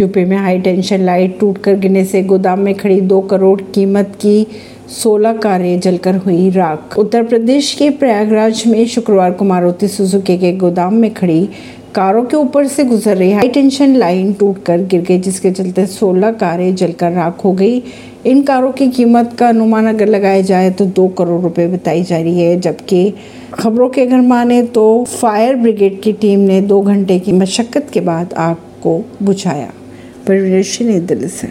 UP में high tension light टूटकर गिरने से गोदाम में खड़ी दो करोड़ कीमत की 16 कारें जलकर हुई राख। उत्तर प्रदेश के प्रयागराज में शुक्रवार को मारुति सुजुकी के गोदाम में खड़ी कारों के ऊपर से गुजर रही हाई टेंशन लाइन टूटकर गिर गई, जिसके चलते 16 कारें जलकर राख हो गई। इन कारों की कीमत का अनुमान अगर लगाया जाए तो दो करोड़ रुपए बताई जा रही है, जबकि खबरों के अगर माने तो फायर ब्रिगेड की टीम ने दो घंटे की मशक्कत के बाद आग को बुझाया। Pervin Eşin İdris'e.